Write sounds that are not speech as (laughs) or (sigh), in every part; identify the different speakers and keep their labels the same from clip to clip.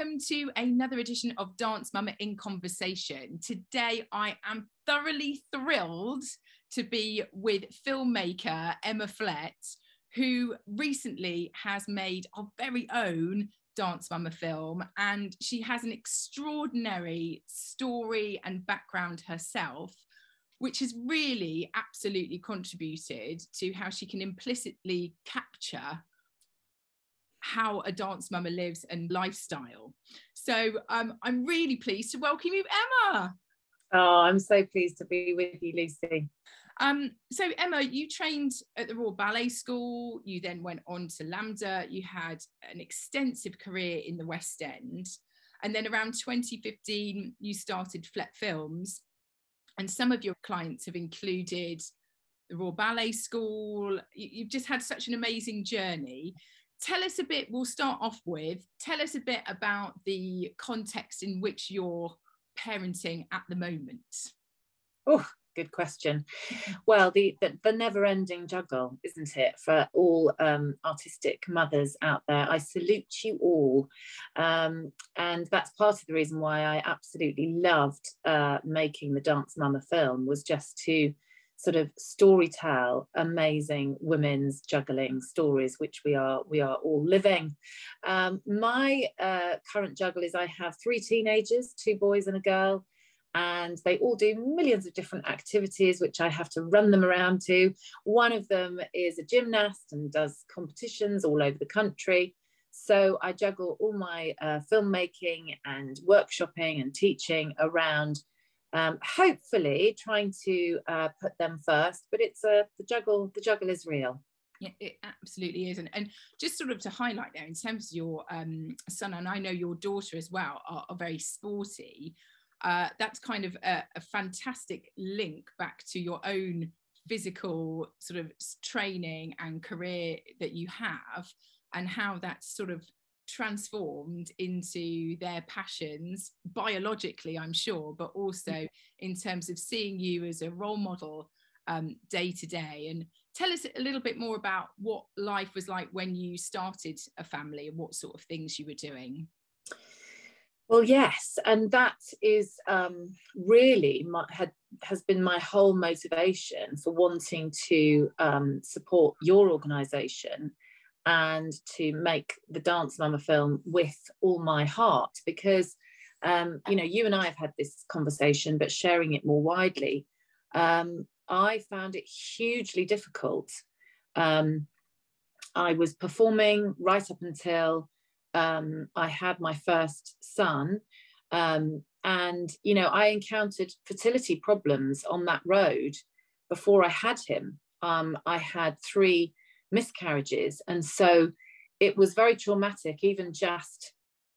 Speaker 1: welcome to another edition of Dance Mama in Conversation. Today, I am thoroughly thrilled to be with filmmaker Emma Flett, who recently has made our very own Dance Mama film. And she has an extraordinary story and background herself, which has really absolutely contributed to how she can implicitly capture how a dance mama lives and lifestyle. So um, I'm really pleased to welcome you, Emma.
Speaker 2: Oh, I'm so pleased to be with you, Lucy.
Speaker 1: Um, so Emma, you trained at the Royal Ballet School. You then went on to LAMDA. You had an extensive career in the West End, and then around 2015, you started Flett Films. And some of your clients have included the Royal Ballet School. You've just had such an amazing journey tell us a bit, we'll start off with, tell us a bit about the context in which you're parenting at the moment.
Speaker 2: Oh, good question. (laughs) Well, the, the, the never-ending juggle, isn't it, for all um, artistic mothers out there? I salute you all, um, and that's part of the reason why I absolutely loved uh, making the Dance Mama film was just to sort of story tell amazing women's juggling stories which we are we are all living. Um, my uh, current juggle is i have three teenagers two boys and a girl and they all do millions of different activities which i have to run them around to. One of them is a gymnast and does competitions all over the country. So i juggle all my uh, filmmaking and workshopping and teaching around um, hopefully trying to uh, put them first but it's a the juggle the juggle is real
Speaker 1: yeah, it absolutely is. And, and just sort of to highlight there, in terms of your um, son, and I know your daughter as well, are, are very sporty. Uh, that's kind of a, a, fantastic link back to your own physical sort of training and career that you have, and how that's sort of transformed into their passions biologically, I'm sure, but also in terms of seeing you as a role model um, day to day. And tell us a little bit more about what life was like when you started a family and what sort of things you were doing.
Speaker 2: Well, yes, and that is um, really my, had, has been my whole motivation for wanting to um, support your organisation and to make the Dance Mama film with all my heart because, um, you know, you and I have had this conversation, but sharing it more widely, um, I found it hugely difficult. Um, I was performing right up until um, I had my first son. Um, and, you know, I encountered fertility problems on that road before I had him. Um, I had three miscarriages. And so it was very traumatic even just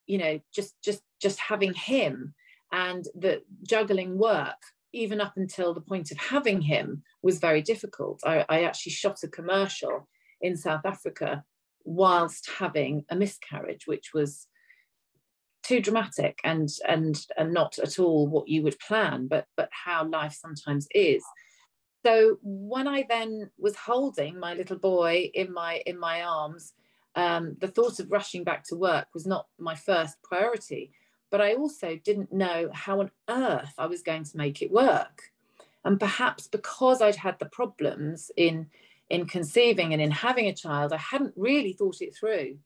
Speaker 2: you know just just just having him and the juggling work even up until the point of having him was very difficult. I, I actually shot a commercial in south africa whilst having a miscarriage which was too dramatic and and and not at all what you would plan but but how life sometimes is so when I then was holding my little boy in my in my arms, um, the thought of rushing back to work was not my first priority. But I also didn't know how on earth I was going to make it work. And perhaps because I'd had the problems in in conceiving and in having a child, I hadn't really thought it through.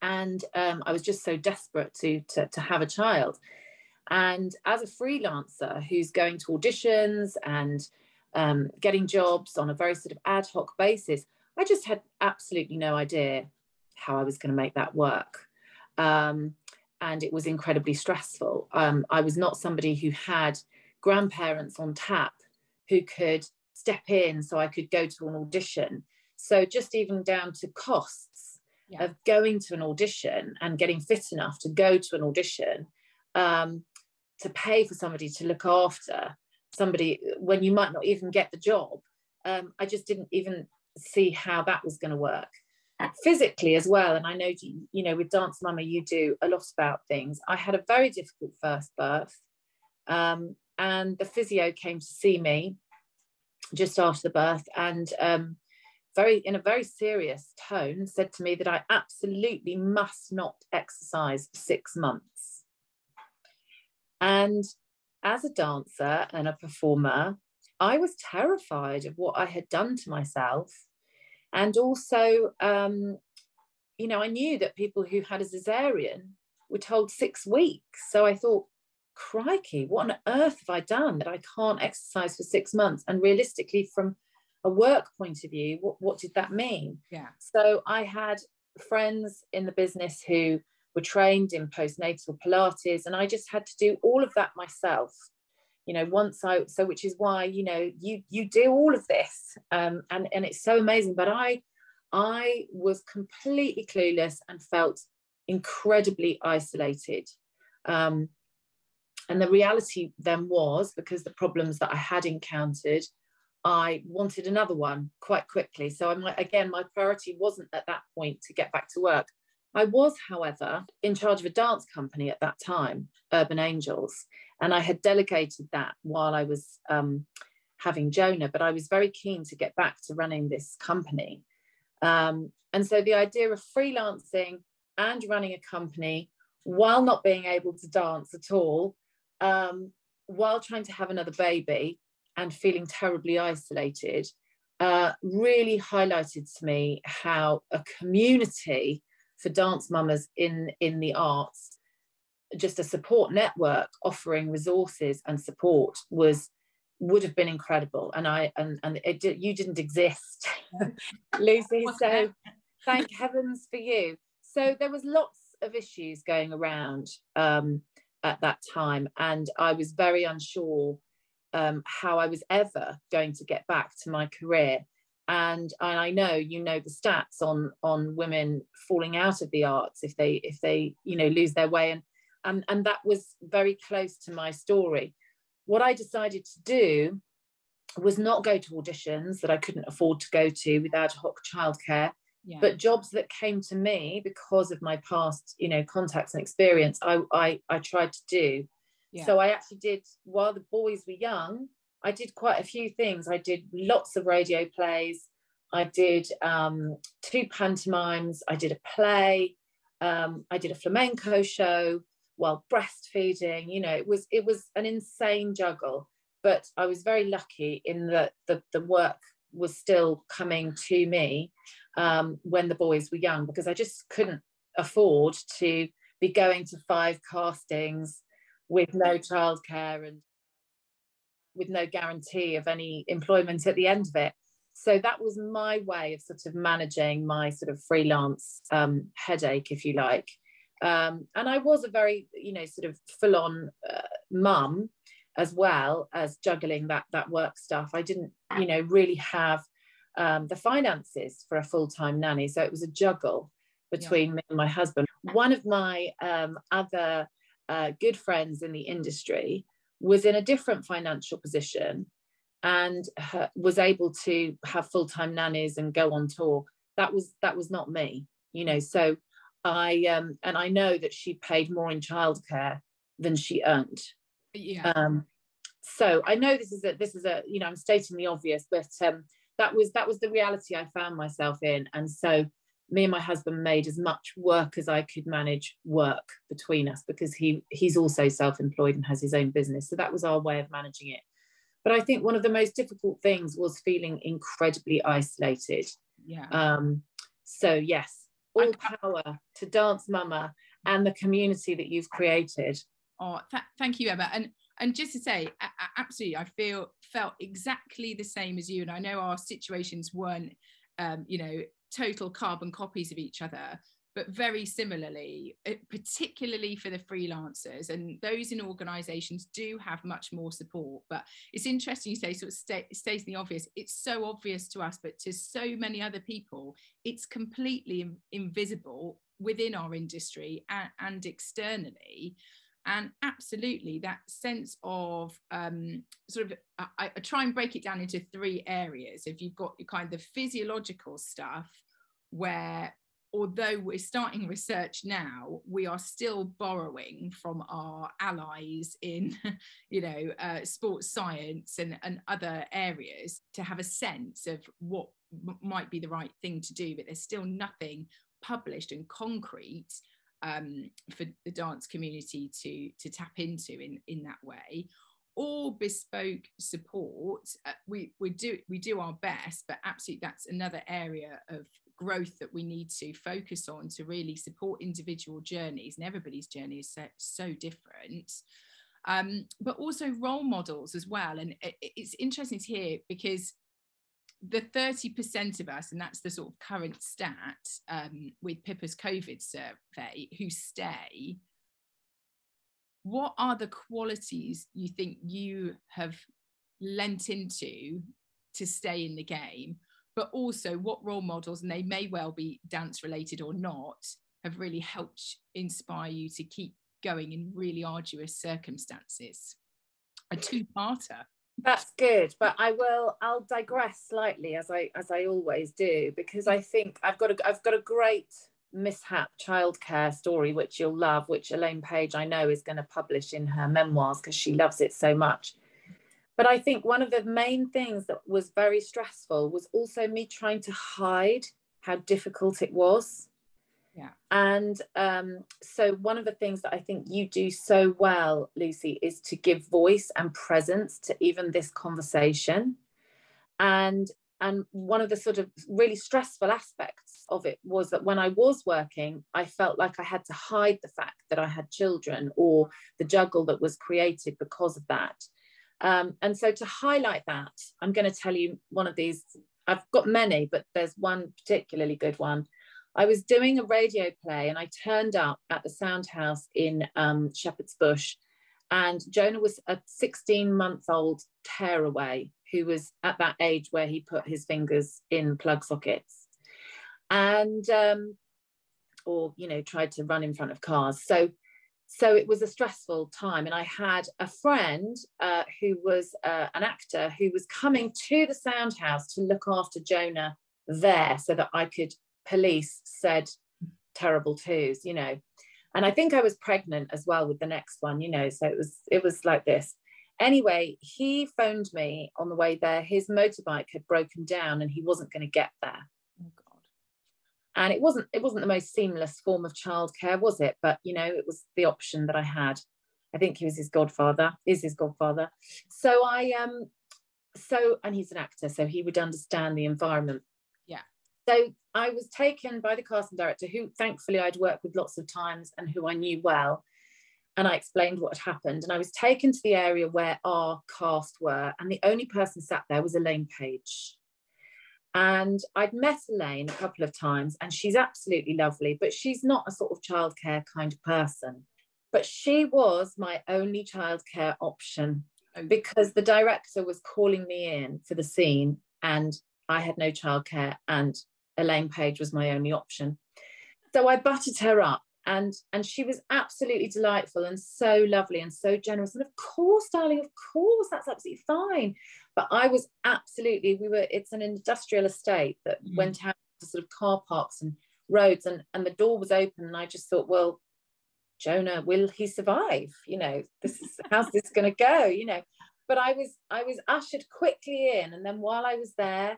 Speaker 2: And um, I was just so desperate to, to, to have a child. And as a freelancer who's going to auditions and um, getting jobs on a very sort of ad hoc basis. I just had absolutely no idea how I was going to make that work. Um, and it was incredibly stressful. Um, I was not somebody who had grandparents on tap who could step in so I could go to an audition. So, just even down to costs yeah. of going to an audition and getting fit enough to go to an audition, um, to pay for somebody to look after somebody when you might not even get the job. Um, I just didn't even see how that was going to work physically as well. And I know, you know, with Dance Mama, you do a lot about things. I had a very difficult first birth. Um, and the physio came to see me just after the birth and um, very in a very serious tone said to me that I absolutely must not exercise for six months. And as a dancer and a performer, I was terrified of what I had done to myself. And also, um, you know, I knew that people who had a cesarean were told six weeks. So I thought, crikey, what on earth have I done that I can't exercise for six months? And realistically, from a work point of view, what, what did that mean?
Speaker 1: Yeah.
Speaker 2: So I had friends in the business who were trained in postnatal Pilates, and I just had to do all of that myself. You know, once I so which is why you know you you do all of this, um, and and it's so amazing. But I I was completely clueless and felt incredibly isolated. Um, and the reality then was because the problems that I had encountered, I wanted another one quite quickly. So I might, again, my priority wasn't at that point to get back to work. I was, however, in charge of a dance company at that time, Urban Angels, and I had delegated that while I was um, having Jonah, but I was very keen to get back to running this company. Um, and so the idea of freelancing and running a company while not being able to dance at all, um, while trying to have another baby and feeling terribly isolated, uh, really highlighted to me how a community for dance mamas in, in the arts, just a support network offering resources and support was would have been incredible. And i and and it did, you didn't exist (laughs) lucy so thank heavens for you. So there was lots of issues going around um, at that time, and I was very unsure um, how I was ever going to get back to my career. And, and I know you know the stats on on women falling out of the arts if they if they you know lose their way and and and that was very close to my story. What I decided to do was not go to auditions that I couldn't afford to go to without hoc childcare yeah. but jobs that came to me because of my past you know contacts and experience i i, I tried to do yeah. so i actually did while the boys were young i did quite a few things. I did lots of radio plays. I did um, two pantomimes. I did a play. Um, i did a flamenco show while breastfeeding. You know it was it was an insane juggle but i was very lucky in that the, the work was still coming to me um, when the boys were young because I just couldn't afford to be going to five castings with no childcare and with no guarantee of any employment at the end of it. So that was my way of sort of managing my sort of freelance um, headache, if you like. Um, and I was a very, you know, sort of full on uh, mum as well as juggling that that work stuff. I didn't, you know, really have um, the finances for a full-time nanny. So it was a juggle between yeah. me and my husband. One of my um, other uh, good friends in the industry was in a different financial position and was able to have full-time nannies and go on tour. That was that was not me, you know. So I um, and I know that she paid more in childcare than she earned.
Speaker 1: Yeah.
Speaker 2: Um, so I know this is a this is a you know I'm stating the obvious, but um, that was that was the reality I found myself in, and so me and my husband made as much work as I could manage work between us because he he's also self-employed and has his own business. So that was our way of managing it. But I think one of the most difficult things was feeling incredibly isolated.
Speaker 1: Yeah.
Speaker 2: Um, so yes, all power to Dance Mama and the community that you've created.
Speaker 1: Oh, th- thank you, Emma. And and just to say absolutely i feel felt exactly the same as you and i know our situations weren't um, you know total carbon copies of each other but very similarly uh, particularly for the freelancers. And those in organizations do have much more support but it's interesting you say of stay, stays in the obvious. It's so obvious to us but to so many other people it's completely invisible within our industry and, and externally and absolutely that sense of um, sort of I, I, try and break it down into three areas if you've got your kind of physiological stuff where although we're starting research now, we are still borrowing from our allies in, (laughs) you know, uh, sports science and, and other areas to have a sense of what m- might be the right thing to do. But there's still nothing published and concrete um, for the dance community to to tap into in in that way or bespoke support. Uh, we we do we do our best but absolutely that's another area of growth that we need to focus on to really support individual journeys and everybody's journey is so, so different. Um, but also role models as well. And it, it's interesting to hear because the 30% of us and that's the sort of current stat um, with pippa's covid survey who stay what are the qualities you think you have lent into to stay in the game but also what role models, and they may well be dance related or not, have really helped inspire you to keep going in really arduous circumstances? A two-parter.
Speaker 2: That's good, but I will. I'll digress slightly as I as I always do because I think I've got a I've got a great mishap childcare story which you'll love, which Elaine Paige I know is going to publish in her memoirs because she loves it so much. But I think one of the main things that was very stressful was also me trying to hide how difficult it was.
Speaker 1: Yeah.
Speaker 2: And um, so, one of the things that I think you do so well, Lucy, is to give voice and presence to even this conversation. And and one of the sort of really stressful aspects of it was that when I was working, I felt like I had to hide the fact that I had children or the juggle that was created because of that. Um, and so to highlight that, I'm going to tell you one of these. I've got many, but there's one particularly good one. I was doing a radio play and I turned up at the Sound House in um, Shepherd's Bush. And Jonah was a 16 month old tearaway who was at that age where he put his fingers in plug sockets and, um, or, you know, tried to run in front of cars. So so it was a stressful time and i had a friend uh, who was uh, an actor who was coming to the sound house to look after jonah there so that i could police said terrible twos you know. And i think i was pregnant as well with the next one you know so it was it was like this. Anyway he phoned me on the way there. His motorbike had broken down and he wasn't going to get there. Oh God. and it wasn't it wasn't the most seamless form of childcare was it? But you know it was the option that i had. I think he was his godfather is his godfather. So i um so and he's an actor so he would understand the environment so i was taken by the casting director who thankfully i'd worked with lots of times and who i knew well and I explained what had happened. And I was taken to the area where our cast were, and the only person sat there was Elaine Paige. And I'd met Elaine a couple of times, and she's absolutely lovely, but she's not a sort of childcare kind of person. But she was my only childcare option because the director was calling me in for the scene, and I had no childcare, and Elaine Paige was my only option. So I buttered her up and and she was absolutely delightful and so lovely and so generous and of course darling of course that's absolutely fine but I was absolutely, we were, it's an industrial estate that mm. went out to sort of car parks and roads and, and the door was open. And I just thought, well, Jonah, will he survive? You know, this is, how's this going to go? You know, but I was, I was ushered quickly in. And then while I was there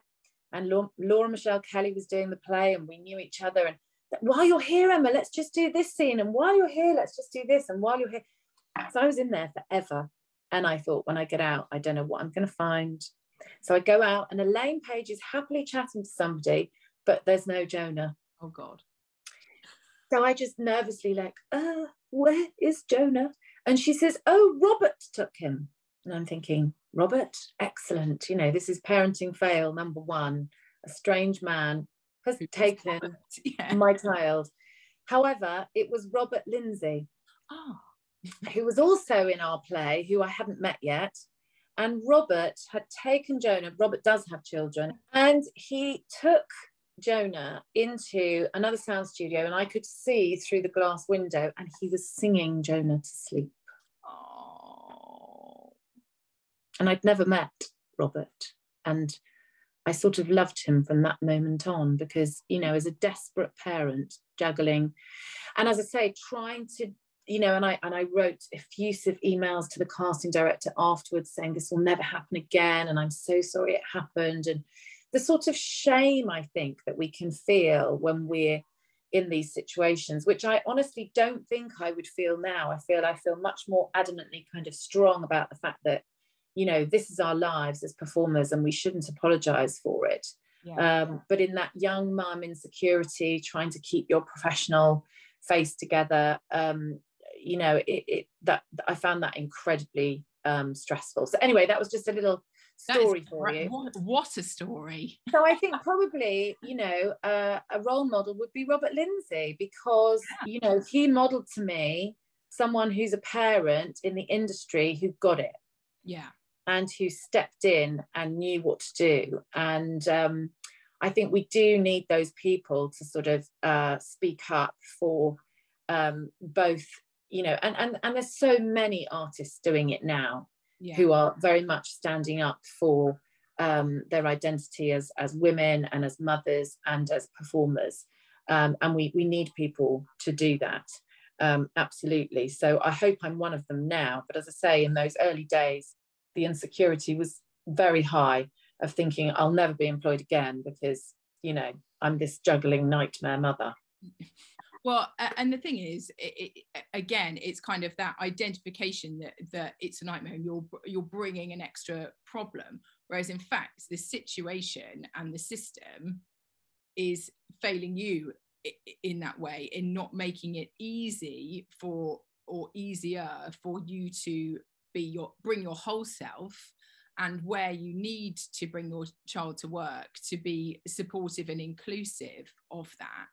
Speaker 2: and Laura Michelle Kelly was doing the play and we knew each other and while you're here, Emma, let's just do this scene. And while you're here, let's just do this. And while you're here, so I was in there forever. And I thought, when I get out, I don't know what I'm going to find. So I go out, and Elaine Paige is happily chatting to somebody, but there's no Jonah.
Speaker 1: Oh, God.
Speaker 2: So I just nervously, like, uh, where is Jonah? And she says, Oh, Robert took him. And I'm thinking, Robert, excellent. You know, this is parenting fail number one. A strange man has taken (laughs) yeah. my child. However, it was Robert Lindsay.
Speaker 1: Oh
Speaker 2: who was also in our play, who I hadn't met yet. And Robert had taken Jonah, Robert does have children, and he took Jonah into another sound studio, and I could see through the glass window, and he was singing Jonah to sleep.
Speaker 1: Oh.
Speaker 2: And I'd never met Robert. And I sort of loved him from that moment on because, you know, as a desperate parent, juggling, and as I say, trying to, you know, and I and I wrote effusive emails to the casting director afterwards saying this will never happen again, and I'm so sorry it happened, and the sort of shame I think that we can feel when we're in these situations, which I honestly don't think I would feel now. I feel I feel much more adamantly kind of strong about the fact that, you know, this is our lives as performers and we shouldn't apologize for it. Yeah. Um, but in that young mum insecurity, trying to keep your professional face together, um, you know, it, it that I found that incredibly um, stressful. So anyway, that was just a little story for you.
Speaker 1: What, what, a story.
Speaker 2: so I think probably, you know, uh, a role model would be Robert Lindsay because, yeah. you know, he modeled to me someone who's a parent in the industry who got it.
Speaker 1: Yeah.
Speaker 2: And who stepped in and knew what to do. And um, I think we do need those people to sort of uh, speak up for um, both, you know, and, and, and there's so many artists doing it now yeah. who are very much standing up for um, their identity as, as women and as mothers and as performers. Um, and we, we need people to do that. Um, absolutely. So I hope I'm one of them now. But as I say, in those early days, the insecurity was very high of thinking I'll never be employed again because, you know, I'm this juggling nightmare mother.
Speaker 1: well and the thing is it, it, again it's kind of that identification that that it's a nightmare you're you're bringing an extra problem whereas in fact the situation and the system is failing you in that way in not making it easy for or easier for you to be your bring your whole self and where you need to bring your child to work to be supportive and inclusive of that.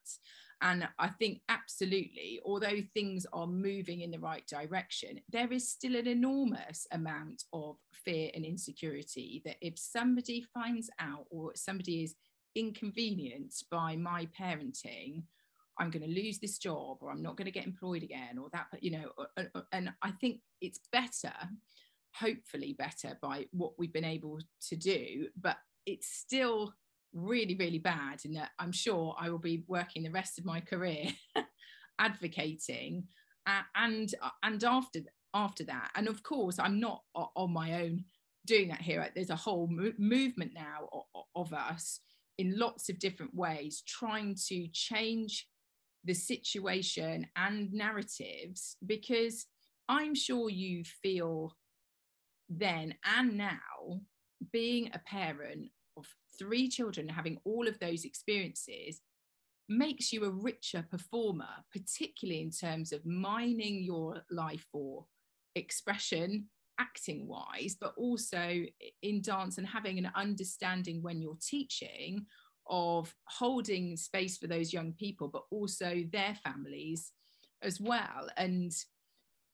Speaker 1: And I think absolutely, although things are moving in the right direction, there is still an enormous amount of fear and insecurity that if somebody finds out or somebody is inconvenienced by my parenting, I'm going to lose this job or I'm not going to get employed again or that, you know, and I think it's better, hopefully better by what we've been able to do, but it's still really, really bad in that I'm sure I will be working the rest of my career (laughs) advocating uh, and uh, and after after that. And of course I'm not on my own doing that here. There's a whole mo- movement now of us in lots of different ways trying to change the situation and narratives because I'm sure you feel then and now being a parent of three children having all of those experiences makes you a richer performer, particularly in terms of mining your life for expression, acting wise, but also in dance and having an understanding when you're teaching of holding space for those young people, but also their families as well. And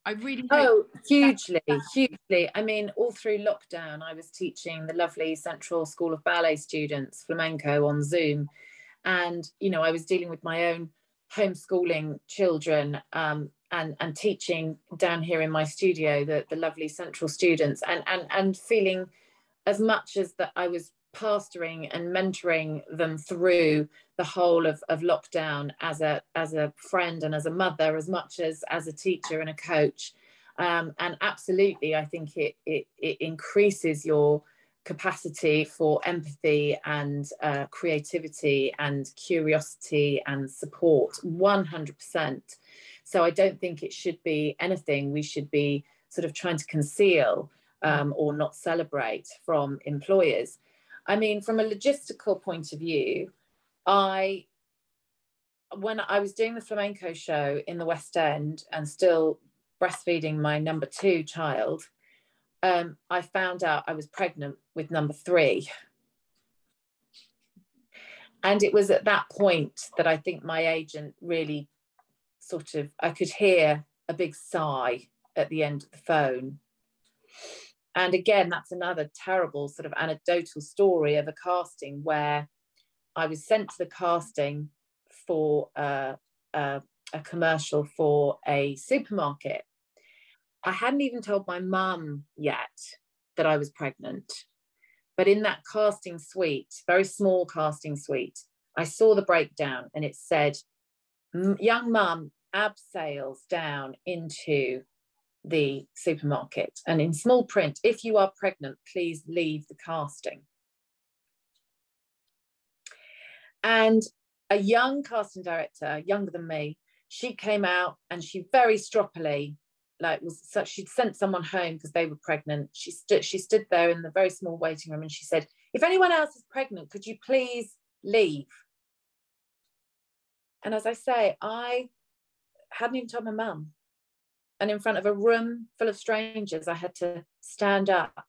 Speaker 1: I really
Speaker 2: oh hugely, hugely. I mean, all through lockdown, I was teaching the lovely Central School of Ballet students flamenco on Zoom, and you know, I was dealing with my own homeschooling children um, and and teaching down here in my studio the the lovely Central students, and and and feeling as much as that I was pastoring and mentoring them through the whole of, of lockdown as a as a friend and as a mother as much as as a teacher and a coach. Um, and absolutely i think it, it it increases your capacity for empathy and uh, creativity and curiosity and support 100% so i don't think it should be anything we should be sort of trying to conceal um, or not celebrate from employers I mean, from a logistical point of view, I when I was doing the flamenco show in the West End and still breastfeeding my number two child, um, I found out I was pregnant with number three. And it was at that point that I think my agent really sort of, I could hear a big sigh at the end of the phone and again that's another terrible sort of anecdotal story of a casting where i was sent to the casting for a, a, a commercial for a supermarket. I hadn't even told my mum yet that i was pregnant But in that casting suite, very small casting suite, I saw the breakdown and it said, young mum abseils down into the supermarket. And in small print, if you are pregnant, please leave the casting. And a young casting director, younger than me, she came out and she very stroppily like was such she'd sent someone home because they were pregnant she stood she stood there in the very small waiting room and she said if anyone else is pregnant could you please leave and as i say i hadn't even told my mum and in front of a room full of strangers i had to stand up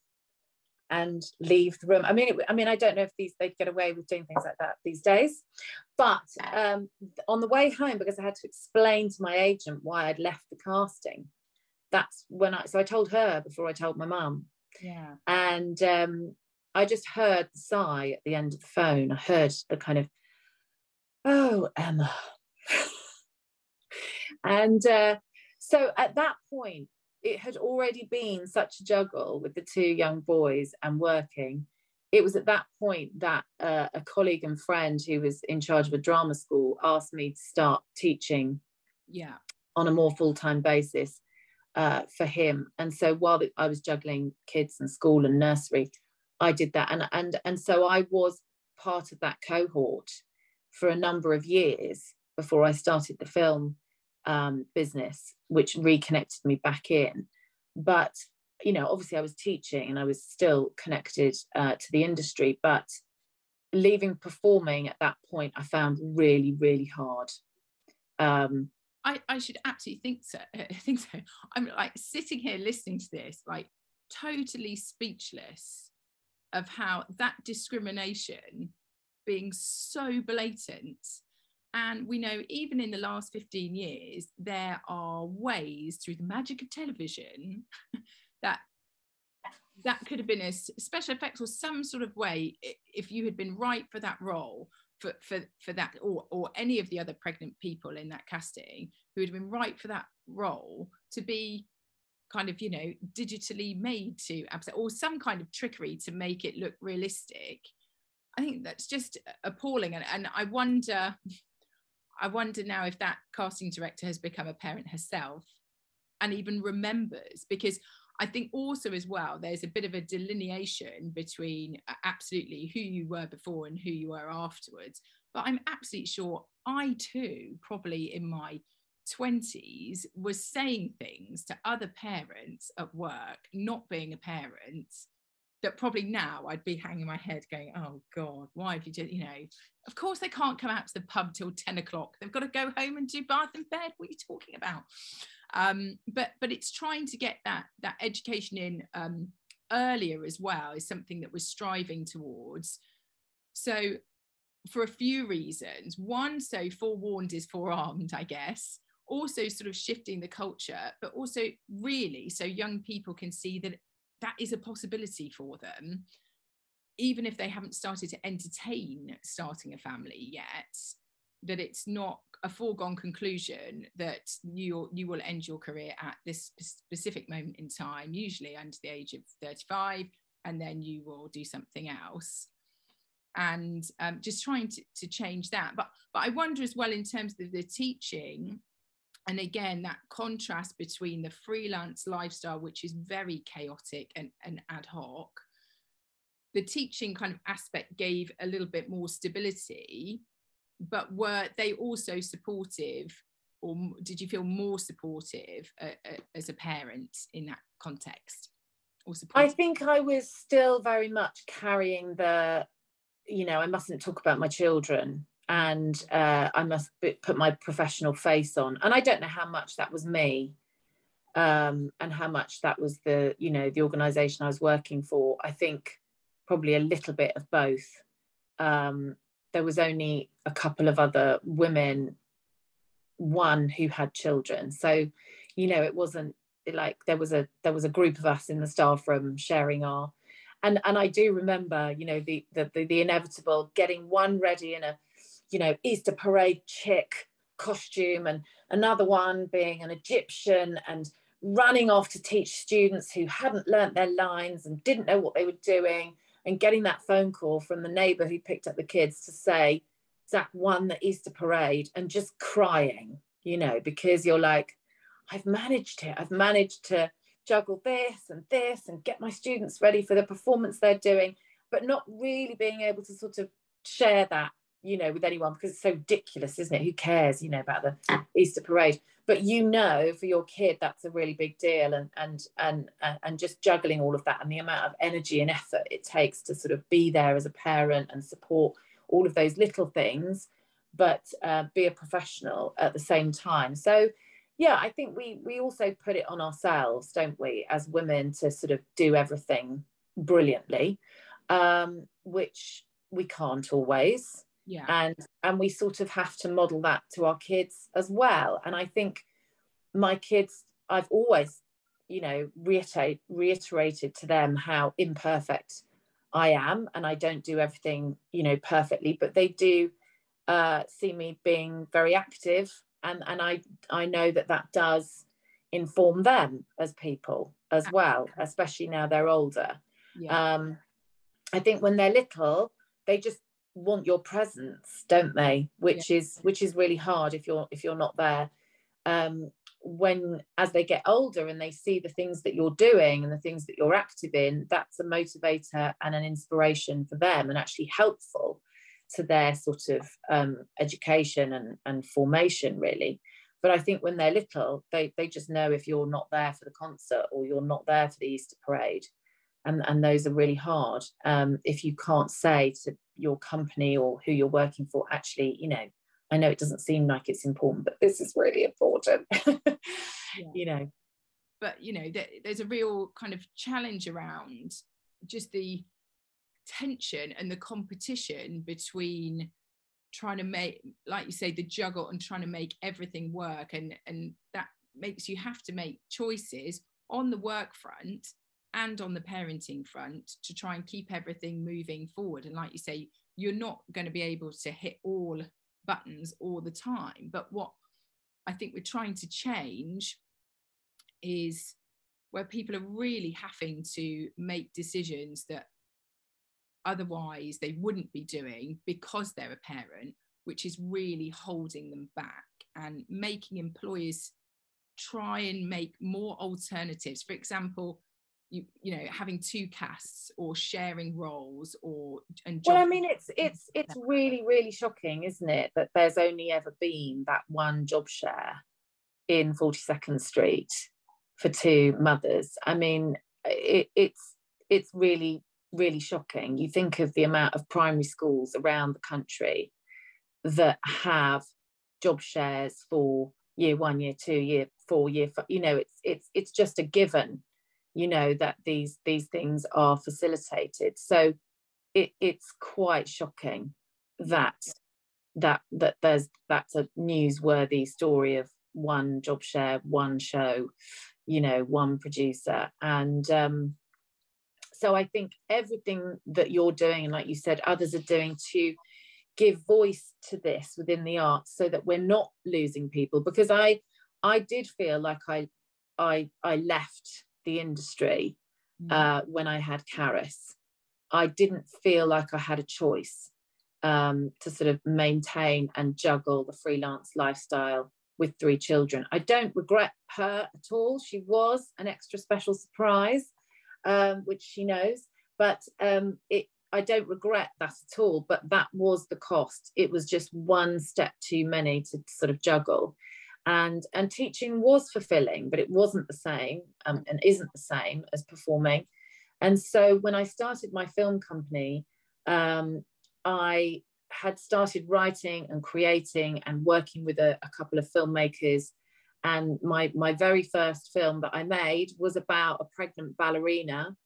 Speaker 2: and leave the room i mean it, i mean i don't know if these they'd get away with doing things like that these days but um, on the way home because i had to explain to my agent why i'd left the casting that's when I so I told her before I told my mum.
Speaker 1: Yeah.
Speaker 2: And um, I just heard the sigh at the end of the phone. I heard the kind of, oh Emma. (laughs) and uh, so at that point, it had already been such a juggle with the two young boys and working. It was at that point that uh, a colleague and friend who was in charge of a drama school asked me to start teaching
Speaker 1: yeah.
Speaker 2: on a more full time basis uh, for him. And so while I was juggling kids and school and nursery, I did that. And, and, and so I was part of that cohort for a number of years before I started the film um, business, which reconnected me back in. But, you know, obviously I was teaching and I was still connected uh, to the industry. But leaving performing at that point, I found really, really hard. Um,
Speaker 1: I, I should absolutely think so. I (laughs) think so. I'm like sitting here listening to this, like totally speechless of how that discrimination being so blatant. And we know even in the last 15 years, there are ways through the magic of television (laughs) that that could have been a special effects or some sort of way if you had been right for that role for for for that or or any of the other pregnant people in that casting who had been right for that role to be kind of you know digitally made to upset or some kind of trickery to make it look realistic. I think that's just appalling. And, and i wonder i wonder now if that casting director has become a parent herself and even remembers because I think also as well, there's a bit of a delineation between uh, absolutely who you were before and who you were afterwards. But I'm absolutely sure I too, probably in my 20s, was saying things to other parents at work, not being a parent, that probably now I'd be hanging my head going, oh God, why have you done, you know, of course they can't come out to the pub till 10 o'clock. They've got to go home and do bath and bed. What are you talking about? Um, but but it's trying to get that that education in um, earlier as well is something that we're striving towards. So for a few reasons, one, so forewarned is forearmed, I guess. Also, sort of shifting the culture, but also really so young people can see that that is a possibility for them, even if they haven't started to entertain starting a family yet. That it's not a foregone conclusion that you you will end your career at this specific moment in time, usually under the age of 35, and then you will do something else. And um, just trying to, to change that. But but I wonder as well in terms of the teaching, and again that contrast between the freelance lifestyle, which is very chaotic and, and ad hoc. The teaching kind of aspect gave a little bit more stability but were they also supportive or did you feel more supportive uh, uh, as a parent in that context
Speaker 2: or i think i was still very much carrying the you know i mustn't talk about my children and uh, i must put my professional face on. And i don't know how much that was me um, and how much that was the you know the organization i was working for. I think probably a little bit of both. Um, there was only a couple of other women one who had children. So you know it wasn't like there was a there was a group of us in the staff room sharing our and and I do remember you know the the, the inevitable getting one ready in a you know Easter parade chick costume and another one being an Egyptian and running off to teach students who hadn't learnt their lines and didn't know what they were doing and getting that phone call from the neighbor who picked up the kids to say zach won the easter parade and just crying you know because you're like i've managed it. I've managed to juggle this and this and get my students ready for the performance they're doing but not really being able to sort of share that you know with anyone because it's so ridiculous isn't it? Who cares you know about the easter parade? But you know for your kid that's a really big deal and and and and just juggling all of that and the amount of energy and effort it takes to sort of be there as a parent and support all of those little things but uh, be a professional at the same time. So yeah i think we we also put it on ourselves don't we as women to sort of do everything brilliantly um, which we can't always
Speaker 1: yeah.
Speaker 2: And and we sort of have to model that to our kids as well. And i think my kids i've always you know reiterate, reiterated to them how imperfect i am. And i don't do everything you know perfectly but they do uh, see me being very active. And and i i know that that does inform them as people as well especially now they're older. Yeah. um i think when they're little they just want your presence don't they? Which yeah. is which is really hard if you're if you're not there. Um when as they get older and they see the things that you're doing and the things that you're active in that's a motivator and an inspiration for them and actually helpful to their sort of um, education and, and formation really. But i think when they're little they, they just know if you're not there for the concert or you're not there for the easter parade. And, and those are really hard um, if you can't say to your company or who you're working for actually you know i know it doesn't seem like it's important but this is really important (laughs) yeah. you know
Speaker 1: but you know there, there's a real kind of challenge around just the tension and the competition between trying to make like you say the juggle and trying to make everything work and and that makes you have to make choices on the work front and on the parenting front to try and keep everything moving forward. And like you say, you're not going to be able to hit all buttons all the time. But what I think we're trying to change is where people are really having to make decisions that otherwise they wouldn't be doing because they're a parent, which is really holding them back and making employers try and make more alternatives. For example, you you know having two casts or sharing roles or and
Speaker 2: well i mean it's it's it's really really shocking isn't it that there's only ever been that one job share in 42nd street for two mothers. I mean it, it's it's really really shocking. You think of the amount of primary schools around the country that have job shares for year one year two year four year five, you know it's it's it's just a given you know that these these things are facilitated. So it, it's quite shocking that that that there's that's a newsworthy story of one job share one show you know one producer. And um so i think everything that you're doing and like you said others are doing to give voice to this within the arts so that we're not losing people. Because i i did feel like i i i left the industry mm. uh, when I had Caris. I didn't feel like I had a choice um, to sort of maintain and juggle the freelance lifestyle with three children. I don't regret her at all. She was an extra special surprise, um, which she knows, but um, it, I don't regret that at all. But that was the cost. It was just one step too many to sort of juggle and and teaching was fulfilling but it wasn't the same um, and isn't the same as performing. And so when i started my film company um, i had started writing and creating and working with a, a couple of filmmakers. And my my very first film that i made was about a pregnant ballerina.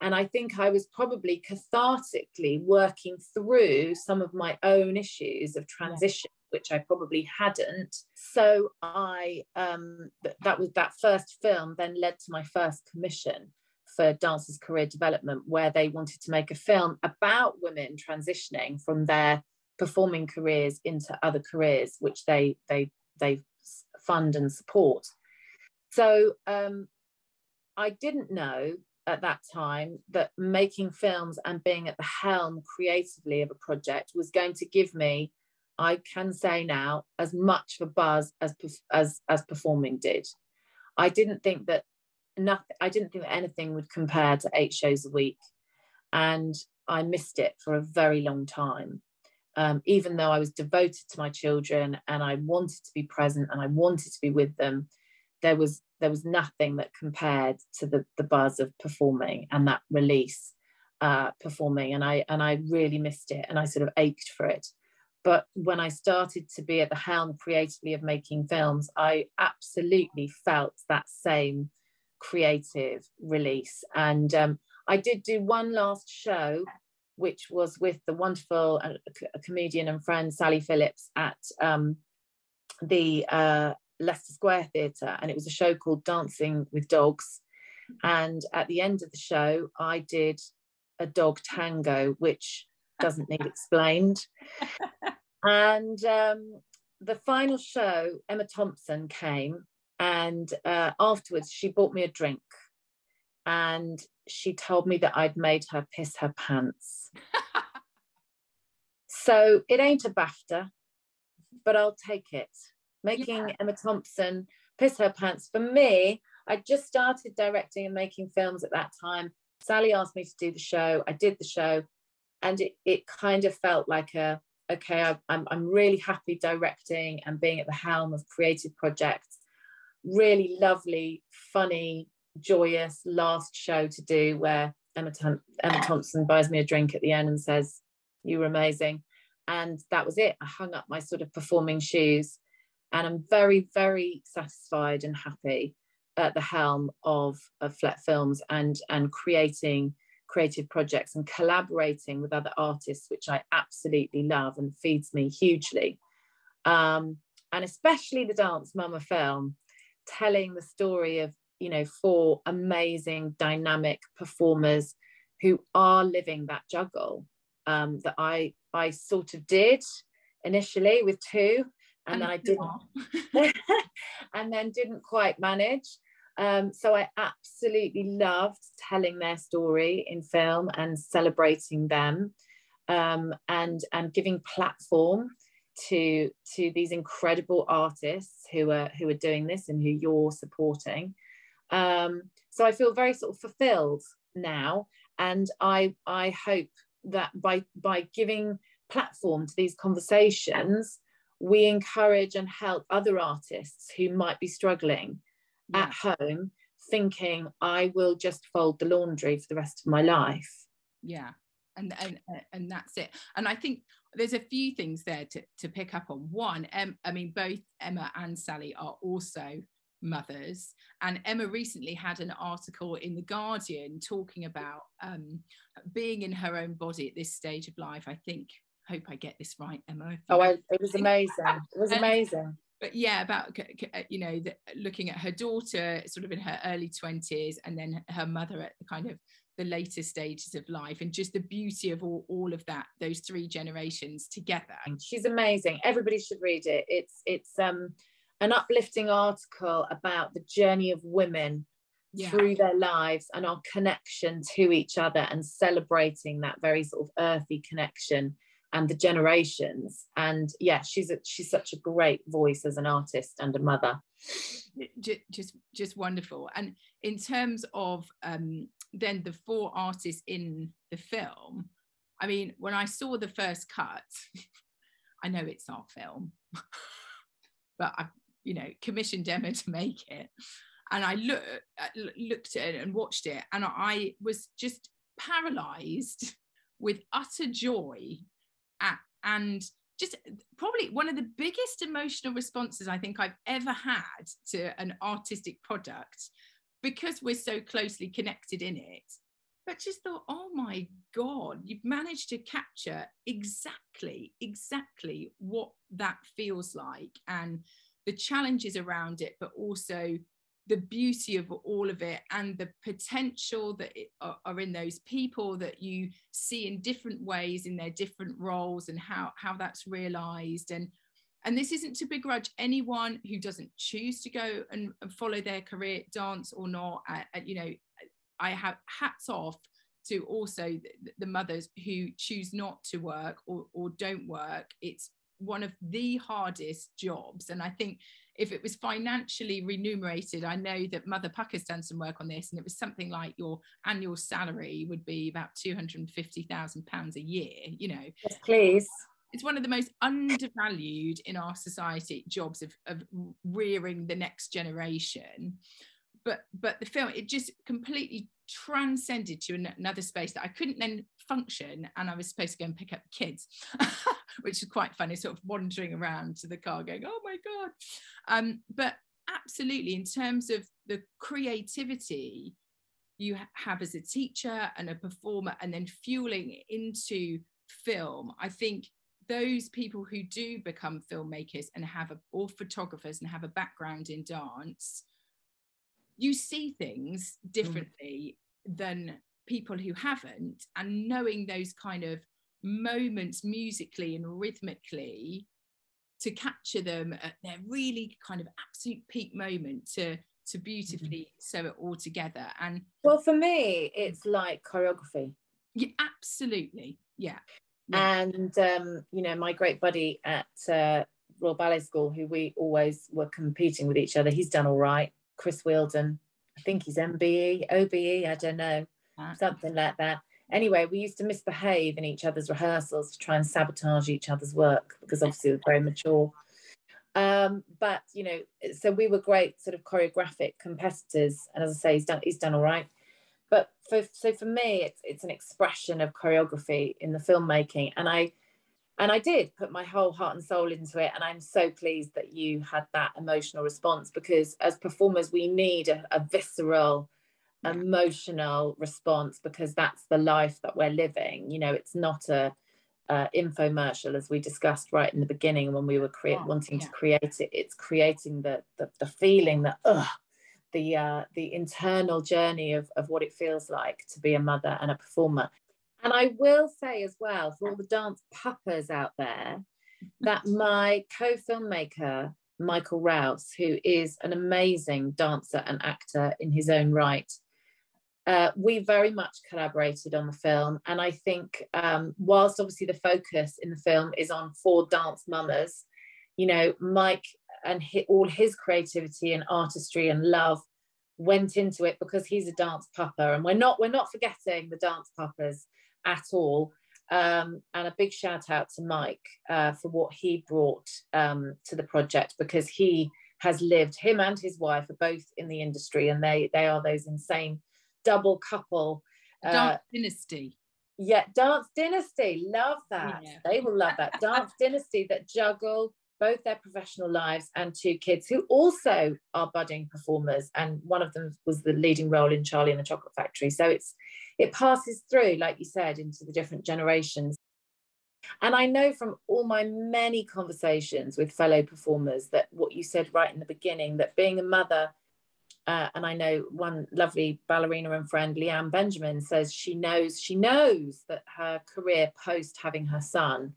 Speaker 2: And i think i was probably cathartically working through some of my own issues of transition which I probably hadn't. So I um, th- that was that first film then led to my first commission for Dancers Career Development, where they wanted to make a film about women transitioning from their performing careers into other careers, which they they they fund and support. So um, I didn't know at that time that making films and being at the helm creatively of a project was going to give me I can say now as much a buzz as as as performing did. I didn't think that nothing. I didn't think that anything would compare to eight shows a week, and I missed it for a very long time. Um, even though I was devoted to my children and I wanted to be present and I wanted to be with them, there was there was nothing that compared to the the buzz of performing and that release uh, performing, and I and I really missed it, and I sort of ached for it. But when I started to be at the helm creatively of making films, I absolutely felt that same creative release. And um, I did do one last show, which was with the wonderful uh, comedian and friend Sally Phillips at um, the uh, Leicester Square Theatre. And it was a show called Dancing with Dogs. And at the end of the show, I did a dog tango, which doesn't need (laughs) explained. And um, the final show, Emma Thompson came, and uh, afterwards she bought me a drink, and she told me that I'd made her piss her pants. (laughs) so it ain't a BAFTA, but I'll take it. Making yeah. Emma Thompson piss her pants for me. I just started directing and making films at that time. Sally asked me to do the show. I did the show and it, it kind of felt like a okay I, I'm, I'm really happy directing and being at the helm of creative projects. Really lovely funny joyous last show to do where Emma, Emma Thompson buys me a drink at the end and says you were amazing. And that was it. I hung up my sort of performing shoes and I'm very very satisfied and happy at the helm of, of Flet Films and and creating creative projects and collaborating with other artists, which I absolutely love and feeds me hugely. Um, and especially the Dance Mama film, telling the story of, you know, four amazing, dynamic performers who are living that juggle um, that I, I sort of did initially with two and, and then I didn't (laughs) (laughs) and then didn't quite manage um, so I absolutely loved telling their story in film and celebrating them um, and and giving platform to to these incredible artists who are who are doing this and who you're supporting. Um, so I feel very sort of fulfilled now, and I I hope that by by giving platform to these conversations, we encourage and help other artists who might be struggling yeah. at home thinking I will just fold the laundry for the rest of my life.
Speaker 1: Yeah. And, and and that's it. And I think there's a few things there to, to pick up on. One, em, I mean, both Emma and Sally are also mothers. And Emma recently had an article in The Guardian talking about um, being in her own body at this stage of life. I think, hope I get this right, Emma.
Speaker 2: Oh, I, it was amazing. It was (laughs) amazing
Speaker 1: but yeah, about uh, you know the, looking at her daughter, sort of in her early twenties, and then her mother at the kind of the later stages of life, and just the beauty of all, all of that, those three generations together.
Speaker 2: She's amazing. Everybody should read it. It's it's um an uplifting article about the journey of women yeah. through their lives and our connection to each other and celebrating that very sort of earthy connection and the generations. And yeah she's a, she's such a great voice as an artist and a mother.
Speaker 1: Just just wonderful. And in terms of um then the four artists in the film i mean when i saw the first cut (laughs) i know it's our film (laughs) but i you know commissioned emma to make it. And i look, uh, looked at it and watched it and i was just paralyzed with utter joy and just probably one of the biggest emotional responses I think I've ever had to an artistic product because we're so closely connected in it. But just thought, oh my God, you've managed to capture exactly, exactly what that feels like and the challenges around it, but also the beauty of all of it and the potential that are, are, in those people that you see in different ways in their different roles and how how that's realized and and this isn't to begrudge anyone who doesn't choose to go and, and follow their career dance or not uh, uh, you know I have hats off to also the, the mothers who choose not to work or, or don't work. It's one of the hardest jobs. And I think if it was financially remunerated, I know that Mother Pukka has done some work on this, and it was something like your annual salary would be about £250,000 a year, you know.
Speaker 2: Yes, please.
Speaker 1: It's one of the most undervalued in our society jobs of, of rearing the next generation. But but the film, it just completely transcended to another space that I couldn't then function and I was supposed to go and pick up the kids (laughs) which is quite funny sort of wandering around to the car going oh my god um, but absolutely in terms of the creativity you have as a teacher and a performer and then fueling into film I think those people who do become filmmakers and have a, or photographers and have a background in dance you see things mm. differently mm. than people who haven't and knowing those kind of moments musically and rhythmically to capture them at their really kind of absolute peak moment to to beautifully mm-hmm. sew it all together. And
Speaker 2: well for me it's like choreography.
Speaker 1: Yeah absolutely. Yeah,
Speaker 2: yeah. and um you know my great buddy at uh, royal ballet school who we always were competing with each other he's done all right. Chris wheeldon i think he's mbe obe i don't know something like that. Anyway, we used to misbehave in each other's rehearsals to try and sabotage each other's work because obviously we're very mature. Um, but you know, so we were great sort of choreographic competitors, and as I say, he's done he's done all right. But for so for me, it's it's an expression of choreography in the filmmaking, and I and I did put my whole heart and soul into it. And I'm so pleased that you had that emotional response because as performers, we need a, a visceral emotional response because that's the life that we're living. You know it's not a uh, infomercial as we discussed right in the beginning when we were cre- oh, wanting yeah. to create it. It's creating the the, the feeling that ugh, the uh, the internal journey of, of what it feels like to be a mother and a performer. And i will say as well for all the dance papas out there that (laughs) my co-filmmaker michael rouse who is an amazing dancer and actor in his own right uh, we very much collaborated on the film. And I think, um, whilst obviously the focus in the film is on four dance mamas, you know, Mike and all his creativity and artistry and love went into it because he's a dance papa, and we're not we're not forgetting the dance papas at all. Um, and a big shout out to Mike uh, for what he brought um, to the project because he has lived him and his wife are both in the industry and they they are those insane double couple.
Speaker 1: Uh, Dance Dynasty.
Speaker 2: Yeah, Dance Dynasty. Love that. Yeah. They will love that. Dance (laughs) Dynasty that juggle both their professional lives and two kids who also are budding performers. And one of them was the leading role in Charlie and the Chocolate Factory. So it's it passes through, like you said, into the different generations. And I know from all my many conversations with fellow performers that what you said right in the beginning, that being a mother uh, and I know one lovely ballerina and friend, Leanne Benjamin, says she knows she knows that her career post having her son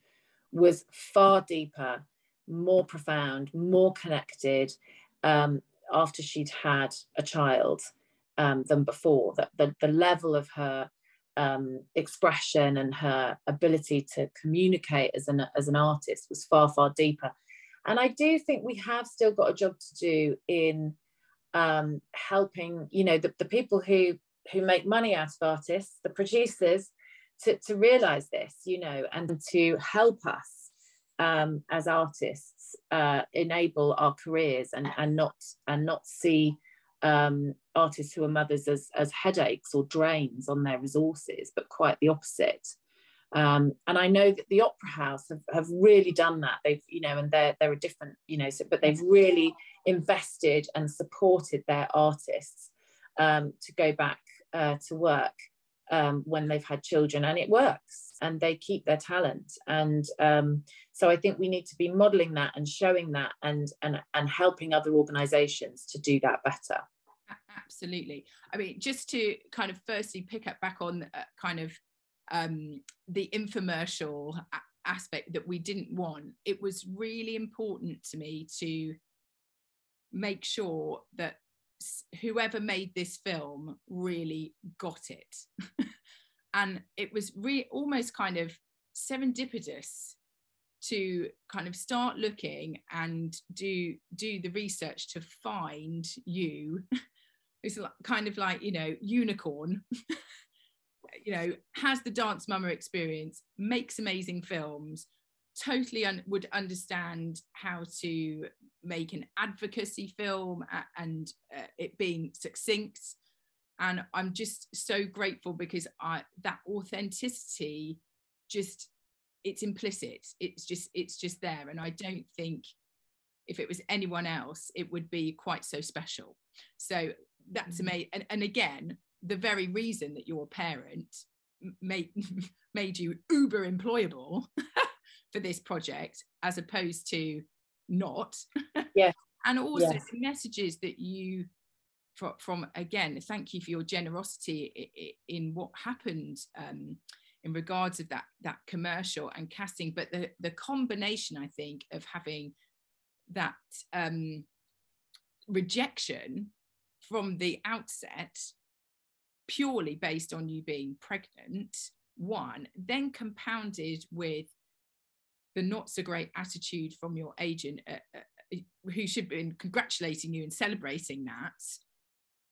Speaker 2: was far deeper, more profound, more connected um, after she'd had a child um, than before. That the, the level of her um, expression and her ability to communicate as an as an artist was far far deeper. And I do think we have still got a job to do in um, helping you know the, the people who who make money out of artists the producers to, to realize this you know and to help us um, as artists uh, enable our careers and and not and not see um, artists who are mothers as as headaches or drains on their resources but quite the opposite um, and I know that the Opera House have, have really done that. They've, you know, and they're they're a different, you know, so, but they've really invested and supported their artists um, to go back uh, to work um, when they've had children, and it works, and they keep their talent. And um, so I think we need to be modelling that and showing that, and and and helping other organisations to do that better.
Speaker 1: Absolutely. I mean, just to kind of firstly pick up back on uh, kind of um, the infomercial aspect that we didn't want, it was really important to me to make sure that whoever made this film really got it. (laughs) And it was re- almost kind of serendipitous to kind of start looking and do do the research to find you. (laughs) It's kind of like you know unicorn (laughs) you know has the dance mama experience makes amazing films totally un- would understand how to make an advocacy film and uh, it being succinct. And i'm just so grateful because i that authenticity just it's implicit. It's just it's just there. And i don't think if it was anyone else it would be quite so special. So that's mm-hmm. amazing and, and again the very reason that your parent made (laughs) made you uber employable (laughs) for this project as opposed to not. (laughs)
Speaker 2: Yeah
Speaker 1: and also yes. the messages that you from, from again thank you for your generosity in what happened um, in regards of that that commercial and casting. But the the combination i think of having that um, rejection from the outset purely based on you being pregnant one then compounded with the not so great attitude from your agent uh, uh, who should have been congratulating you and celebrating that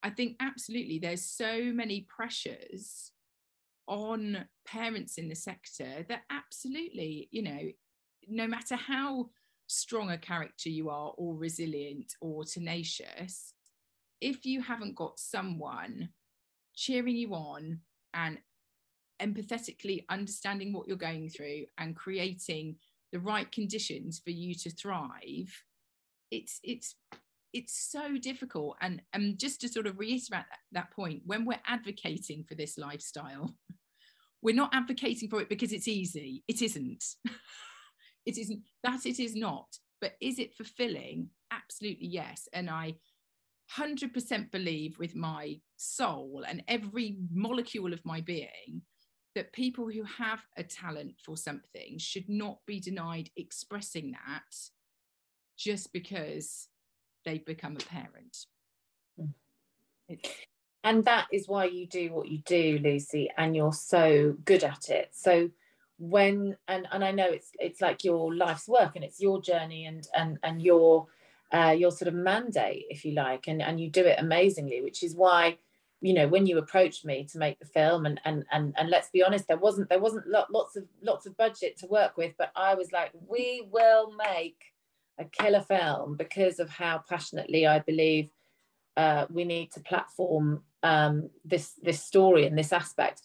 Speaker 1: i think absolutely there's so many pressures on parents in the sector that absolutely, you know, no matter how strong a character you are, or resilient, or tenacious, if you haven't got someone cheering you on and empathetically understanding what you're going through and creating the right conditions for you to thrive it's it's it's so difficult. And and just to sort of reiterate that, that point when we're advocating for this lifestyle (laughs) we're not advocating for it because it's easy. It isn't. (laughs) It isn't that it is not. But is it fulfilling? Absolutely yes. And i 100% believe with my soul and every molecule of my being that people who have a talent for something should not be denied expressing that just because they've become a parent.
Speaker 2: Hmm. And that is why you do what you do, Lucy, and you're so good at it. So when and and I know it's it's like your life's work and it's your journey and and and your uh, your sort of mandate, if you like, and and you do it amazingly, which is why you know when you approached me to make the film and and and, and let's be honest there wasn't there wasn't lots of lots of budget to work with but i was like we will make a killer film because of how passionately i believe uh, we need to platform um, this this story and this aspect.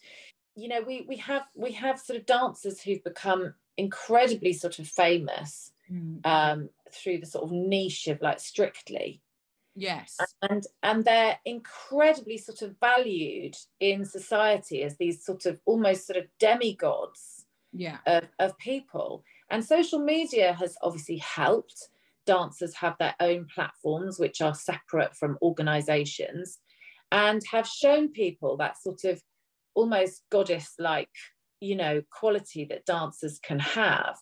Speaker 2: You know, we we have we have sort of dancers who've become incredibly sort of famous mm. um, through the sort of niche of like Strictly.
Speaker 1: Yes.
Speaker 2: And and they're incredibly sort of valued in society as these sort of almost sort of demigods
Speaker 1: yeah.
Speaker 2: of, of people. And social media has obviously helped dancers have their own platforms which are separate from organizations and have shown people that sort of almost goddess like you know quality that dancers can have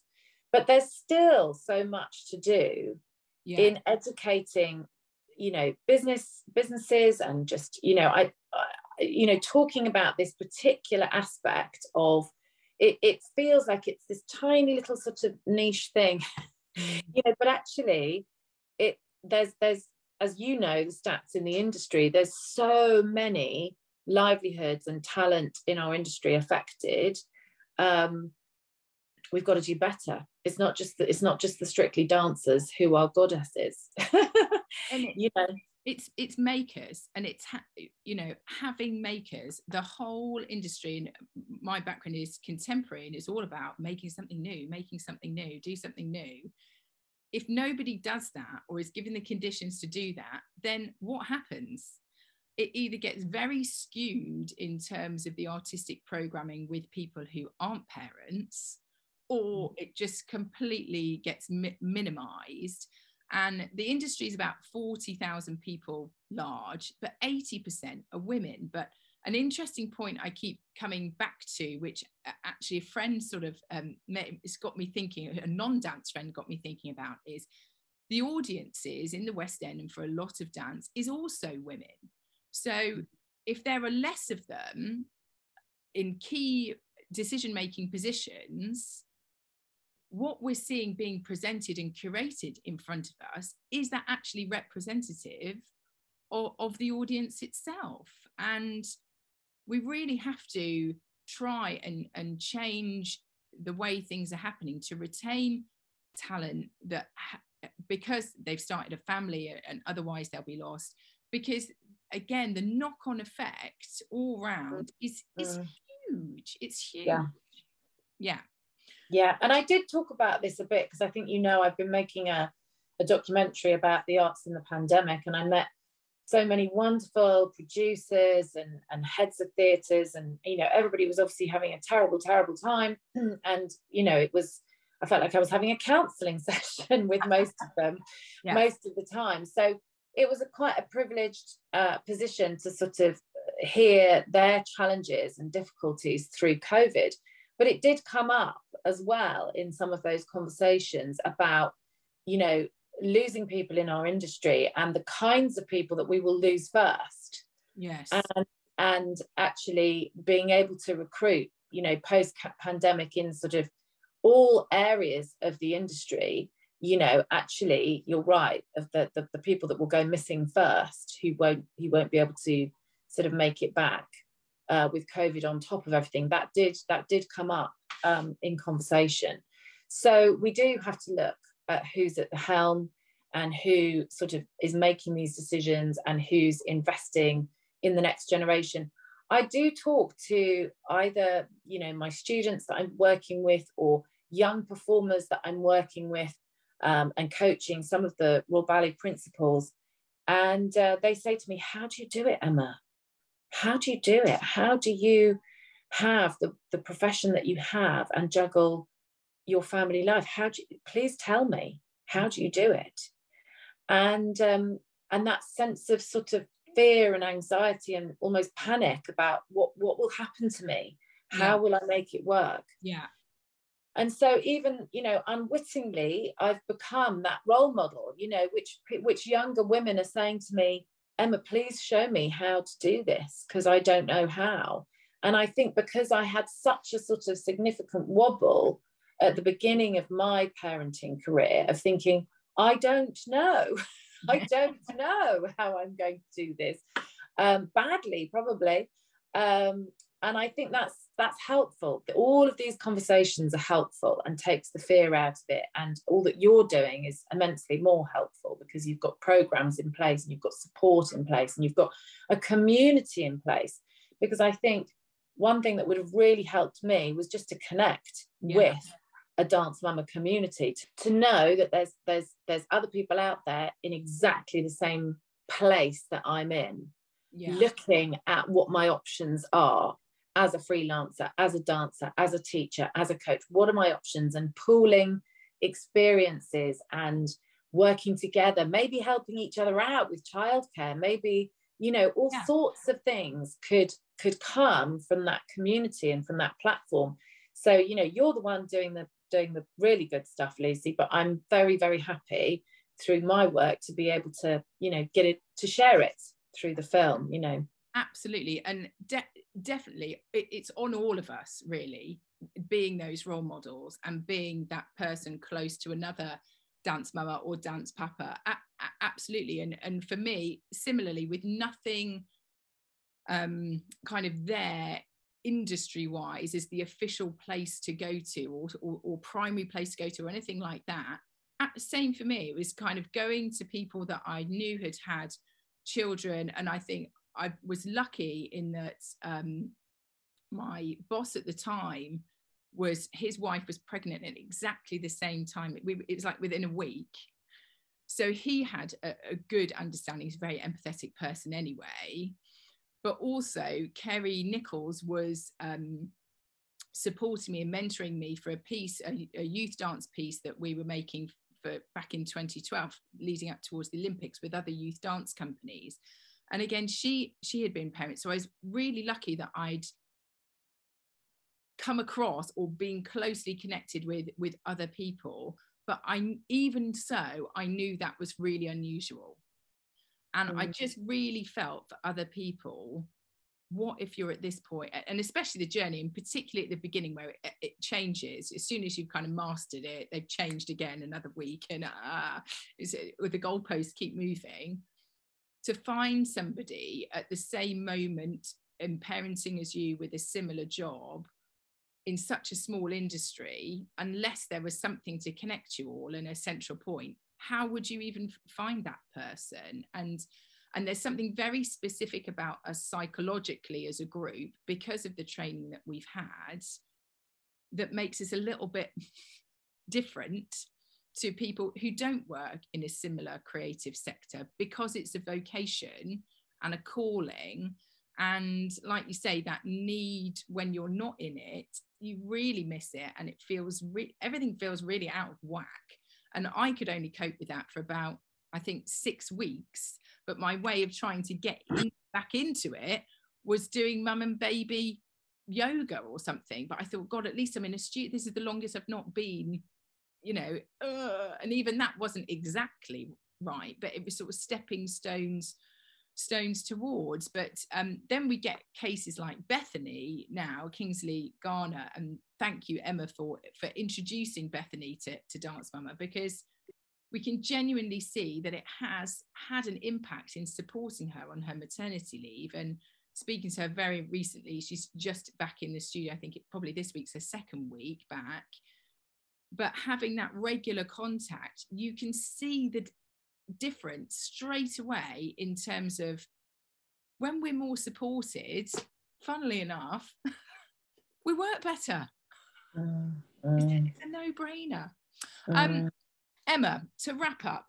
Speaker 2: but there's still so much to do yeah. in educating you know business businesses and just you know I, I, you know talking about this particular aspect of it, it feels like it's this tiny little sort of niche thing (laughs) mm. you know but actually it there's there's as you know, the stats in the industry, there's so many livelihoods and talent in our industry affected. Um, we've got to do better. It's not just the, it's not just the strictly dancers who are goddesses. (laughs)
Speaker 1: you know, it's it's makers and it's ha- you know having makers. The whole industry and my background is contemporary and it's all about making something new, making something new, do something new if nobody does that or is given the conditions to do that, then what happens? It either gets very skewed in terms of the artistic programming with people who aren't parents, or mm. it just completely gets mi- minimized. And the industry is about 40,000 people large, but 80% are women. But an interesting point I keep coming back to, which actually a friend sort of um, it's got me thinking, a non-dance friend got me thinking about, is the audiences in the West End and for a lot of dance is also women. So if there are less of them in key decision making positions, what we're seeing being presented and curated in front of us is that actually representative of, of the audience itself. And we really have to try and, and change the way things are happening to retain talent that ha- because they've started a family and otherwise they'll be lost. Because again the knock-on effect all round is is mm. huge. It's huge.
Speaker 2: Yeah
Speaker 1: yeah
Speaker 2: yeah and i did talk about this a bit because i think you know i've been making a, a documentary about the arts in the pandemic and i met so many wonderful producers and, and heads of theatres and you know everybody was obviously having a terrible terrible time. And you know it was i felt like i was having a counselling (laughs) session with most of them (laughs) yeah. most of the time. So it was a quite a privileged uh, position to sort of hear their challenges and difficulties through covid but it did come up as well in some of those conversations about you know losing people in our industry and the kinds of people that we will lose first.
Speaker 1: Yes.
Speaker 2: And and actually being able to recruit you know post pandemic in sort of all areas of the industry you know actually you're right of the, the, the people that will go missing first who won't who won't be able to sort of make it back uh, with covid on top of everything that did that did come up um, in conversation. So we do have to look at who's at the helm and who sort of is making these decisions and who's investing in the next generation. I do talk to either you know my students that i'm working with or young performers that i'm working with um, and coaching some of the royal ballet principals. And uh, they say to me how do you do it emma how do you do it? How do you have the, the profession that you have and juggle your family life? How do you please tell me how do you do it? And um, and that sense of sort of fear and anxiety and almost panic about what what will happen to me? How yeah. will i make it work?
Speaker 1: Yeah.
Speaker 2: And so even you know unwittingly i've become that role model you know which which younger women are saying to me emma please show me how to do this because i don't know how and i think because i had such a sort of significant wobble at the beginning of my parenting career of thinking, I don't know. (laughs) I (laughs) don't know how I'm going to do this. Um, badly, probably. Um, and I think that's that's helpful. All of these conversations are helpful and takes the fear out of it. And all that you're doing is immensely more helpful because you've got programs in place and you've got support in place and you've got a community in place. Because I think one thing that would have really helped me was just to connect yeah. with a dance mama community to, to know that there's there's there's other people out there in exactly the same place that I'm in yeah. looking at what my options are as a freelancer as a dancer as a teacher as a coach what are my options and pooling experiences and working together maybe helping each other out with childcare maybe you know all yeah. sorts of things could could come from that community and from that platform so you know you're the one doing the doing the really good stuff, Lucy, but I'm very, very happy through my work to be able to, you know, get it to share it through the film, you know.
Speaker 1: Absolutely. And de- definitely, it, it's on all of us, really, being those role models and being that person close to another dance mama or dance papa. A- a- absolutely. And, and for me, similarly, with nothing um, kind of there industry wise is the official place to go to or, or, or, primary place to go to or anything like that at the same for me it was kind of going to people that i knew had had children and i think i was lucky in that um, my boss at the time was his wife was pregnant at exactly the same time. It, it was like within a week. So he had a, a good understanding. He's a very empathetic person anyway. But also Kerry Nicholls was um, supporting me and mentoring me for a piece, a, a, youth dance piece that we were making for back in 2012, leading up towards the Olympics with other youth dance companies. And again, she she had been parent, so I was really lucky that I'd come across or been closely connected with with other people but I even so, I knew that was really unusual. And mm. I just really felt for other people, what if you're at this point, and especially the journey, and particularly at the beginning where it, it changes. As soon as you've kind of mastered it, they've changed again another week, and uh, is it with the goalposts keep moving. To find somebody at the same moment in parenting as you with a similar job in such a small industry, unless there was something to connect you all and a central point, how would you even find that person? And and there's something very specific about us psychologically as a group because of the training that we've had that makes us a little bit (laughs) different to people who don't work in a similar creative sector because it's a vocation and a calling. And like you say that need when you're not in it you really miss it and it feels re- everything feels really out of whack. And i could only cope with that for about i think six weeks. But my way of trying to get in, back into it was doing mum and baby yoga or something. But i thought god at least i'm in a studio this is the longest i've not been you know uh, and even that wasn't exactly right but it was sort of stepping stones stones towards. But um, then we get cases like Bethany now, Kingsley Garner, and thank you, Emma, for, for introducing Bethany to, to Dance Mama because we can genuinely see that it has had an impact in supporting her on her maternity leave. And speaking to her very recently, she's just back in the studio. I think it probably this week's her second week back. But having that regular contact, you can see the difference straight away in terms of when we're more supported, funnily enough, (laughs) we work better. Mm. It's, a no brainer. Mm. Um, Emma, to wrap up,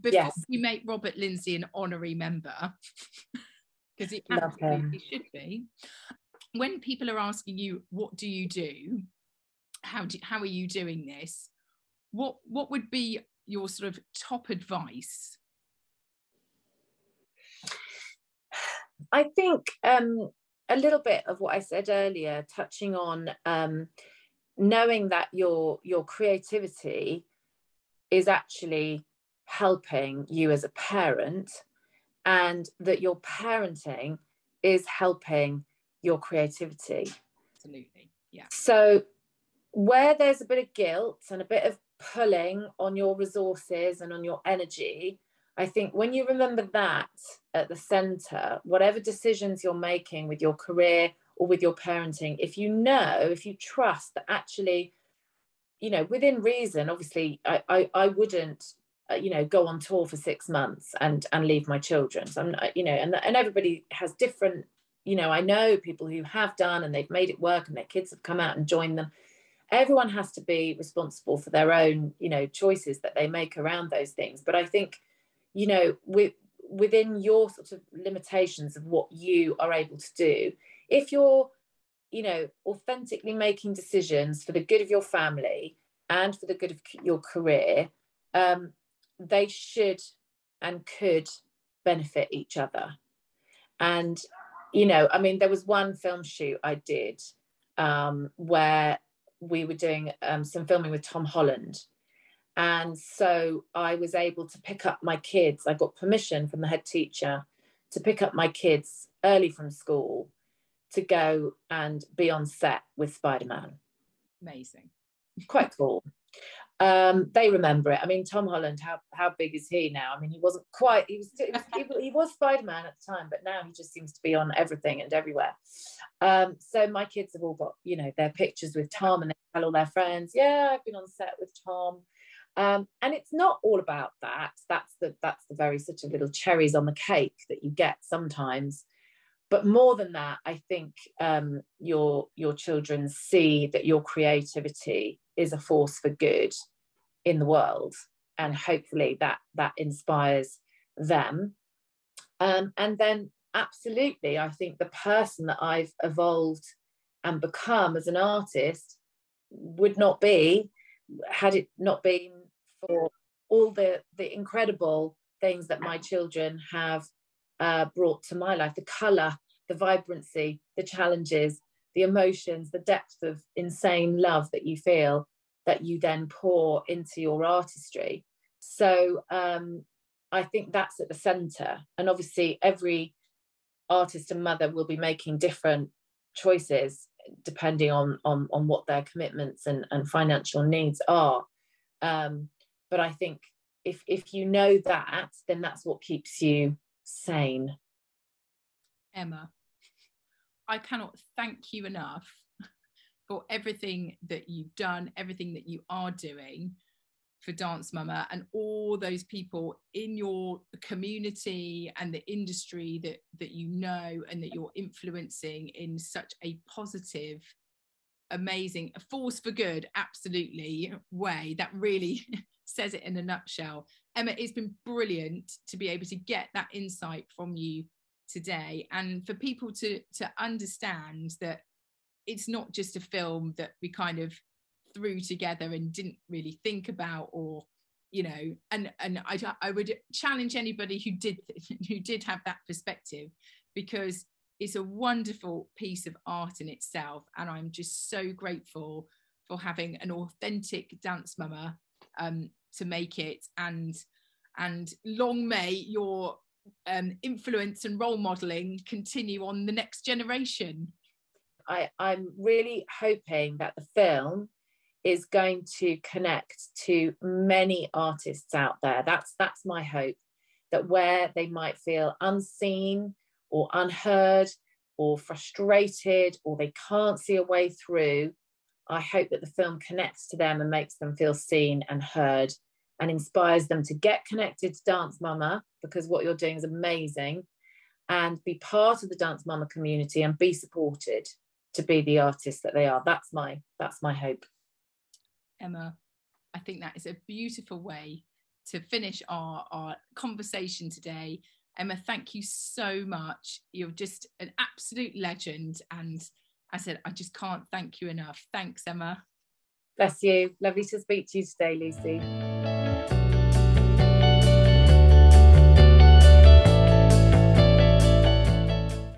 Speaker 1: before yes. we make Robert Lindsay an honorary member, (laughs) because he absolutely should be, when people are asking you, what do you do? How, do, how are you doing this? What, what would be your sort of top advice?
Speaker 2: I think um, a little bit of what I said earlier, touching on um, knowing that your your creativity is actually helping you as a parent, and that your parenting is helping your creativity.
Speaker 1: Absolutely, yeah.
Speaker 2: So where there's a bit of guilt and a bit of pulling on your resources and on your energy, I think when you remember that at the center, whatever decisions you're making with your career or with your parenting, if you know, if you trust that actually, you know, within reason, obviously, I, I, I wouldn't, uh, you know, go on tour for six months and and leave my children. So I'm, you know, and and everybody has different, you know, I know people who have done and they've made it work and their kids have come out and joined them everyone has to be responsible for their own you know choices that they make around those things. But i think you know with within your sort of limitations of what you are able to do if you're you know authentically making decisions for the good of your family and for the good of your career um, they should and could benefit each other. And you know i mean there was one film shoot i did um, where we were doing um, some filming with Tom Holland. And so I was able to pick up my kids. I got permission from the head teacher to pick up my kids early from school to go and be on set with Spider Man.
Speaker 1: Amazing.
Speaker 2: Quite cool um, they remember it. I mean, Tom Holland, how how big is he now? I mean, he wasn't quite. He was he, he was Spider Man at the time, but now he just seems to be on everything and everywhere. Um, so my kids have all got you know their pictures with Tom, and they tell all their friends, "Yeah, I've been on set with Tom." Um, and it's not all about that. That's the that's the very sort of little cherries on the cake that you get sometimes. But more than that, I think um, your your children see that your creativity is a force for good in the world. And hopefully that that inspires them. Um, and then absolutely i think the person that i've evolved and become as an artist would not be had it not been for all the the incredible things that my children have uh, brought to my life the color the vibrancy the challenges the emotions, the depth of insane love that you feel, that you then pour into your artistry. So um, I think that's at the center. And obviously, every artist and mother will be making different choices depending on on, on what their commitments and, and financial needs are. Um, but I think if if you know that, then that's what keeps you sane.
Speaker 1: Emma, I cannot thank you enough for everything that you've done, everything that you are doing for Dance Mama and all those people in your community and the industry that that you know and that you're influencing in such a positive amazing a force for good absolutely way. That really (laughs) says it in a nutshell. Emma it's been brilliant to be able to get that insight from you today and for people to to understand that it's not just a film that we kind of threw together and didn't really think about or you know and and I, I would challenge anybody who did (laughs) who did have that perspective because it's a wonderful piece of art in itself and i'm just so grateful for having an authentic dance mama um, to make it. And and long may your um, influence and role modeling continue on the next generation
Speaker 2: I, i'm really hoping that the film is going to connect to many artists out there. That's that's my hope. That where they might feel unseen or unheard or frustrated or they can't see a way through, I hope that the film connects to them and makes them feel seen and heard and inspires them to get connected to Dance Mama because what you're doing is amazing and be part of the Dance Mama community and be supported to be the artist that they are. That's my that's my hope.
Speaker 1: Emma. I think that is a beautiful way to finish our, our conversation today. Emma, thank you so much. You're just an absolute legend. And I said, I just can't thank you enough. Thanks, Emma.
Speaker 2: Bless you. Lovely to speak to you today, Lucy.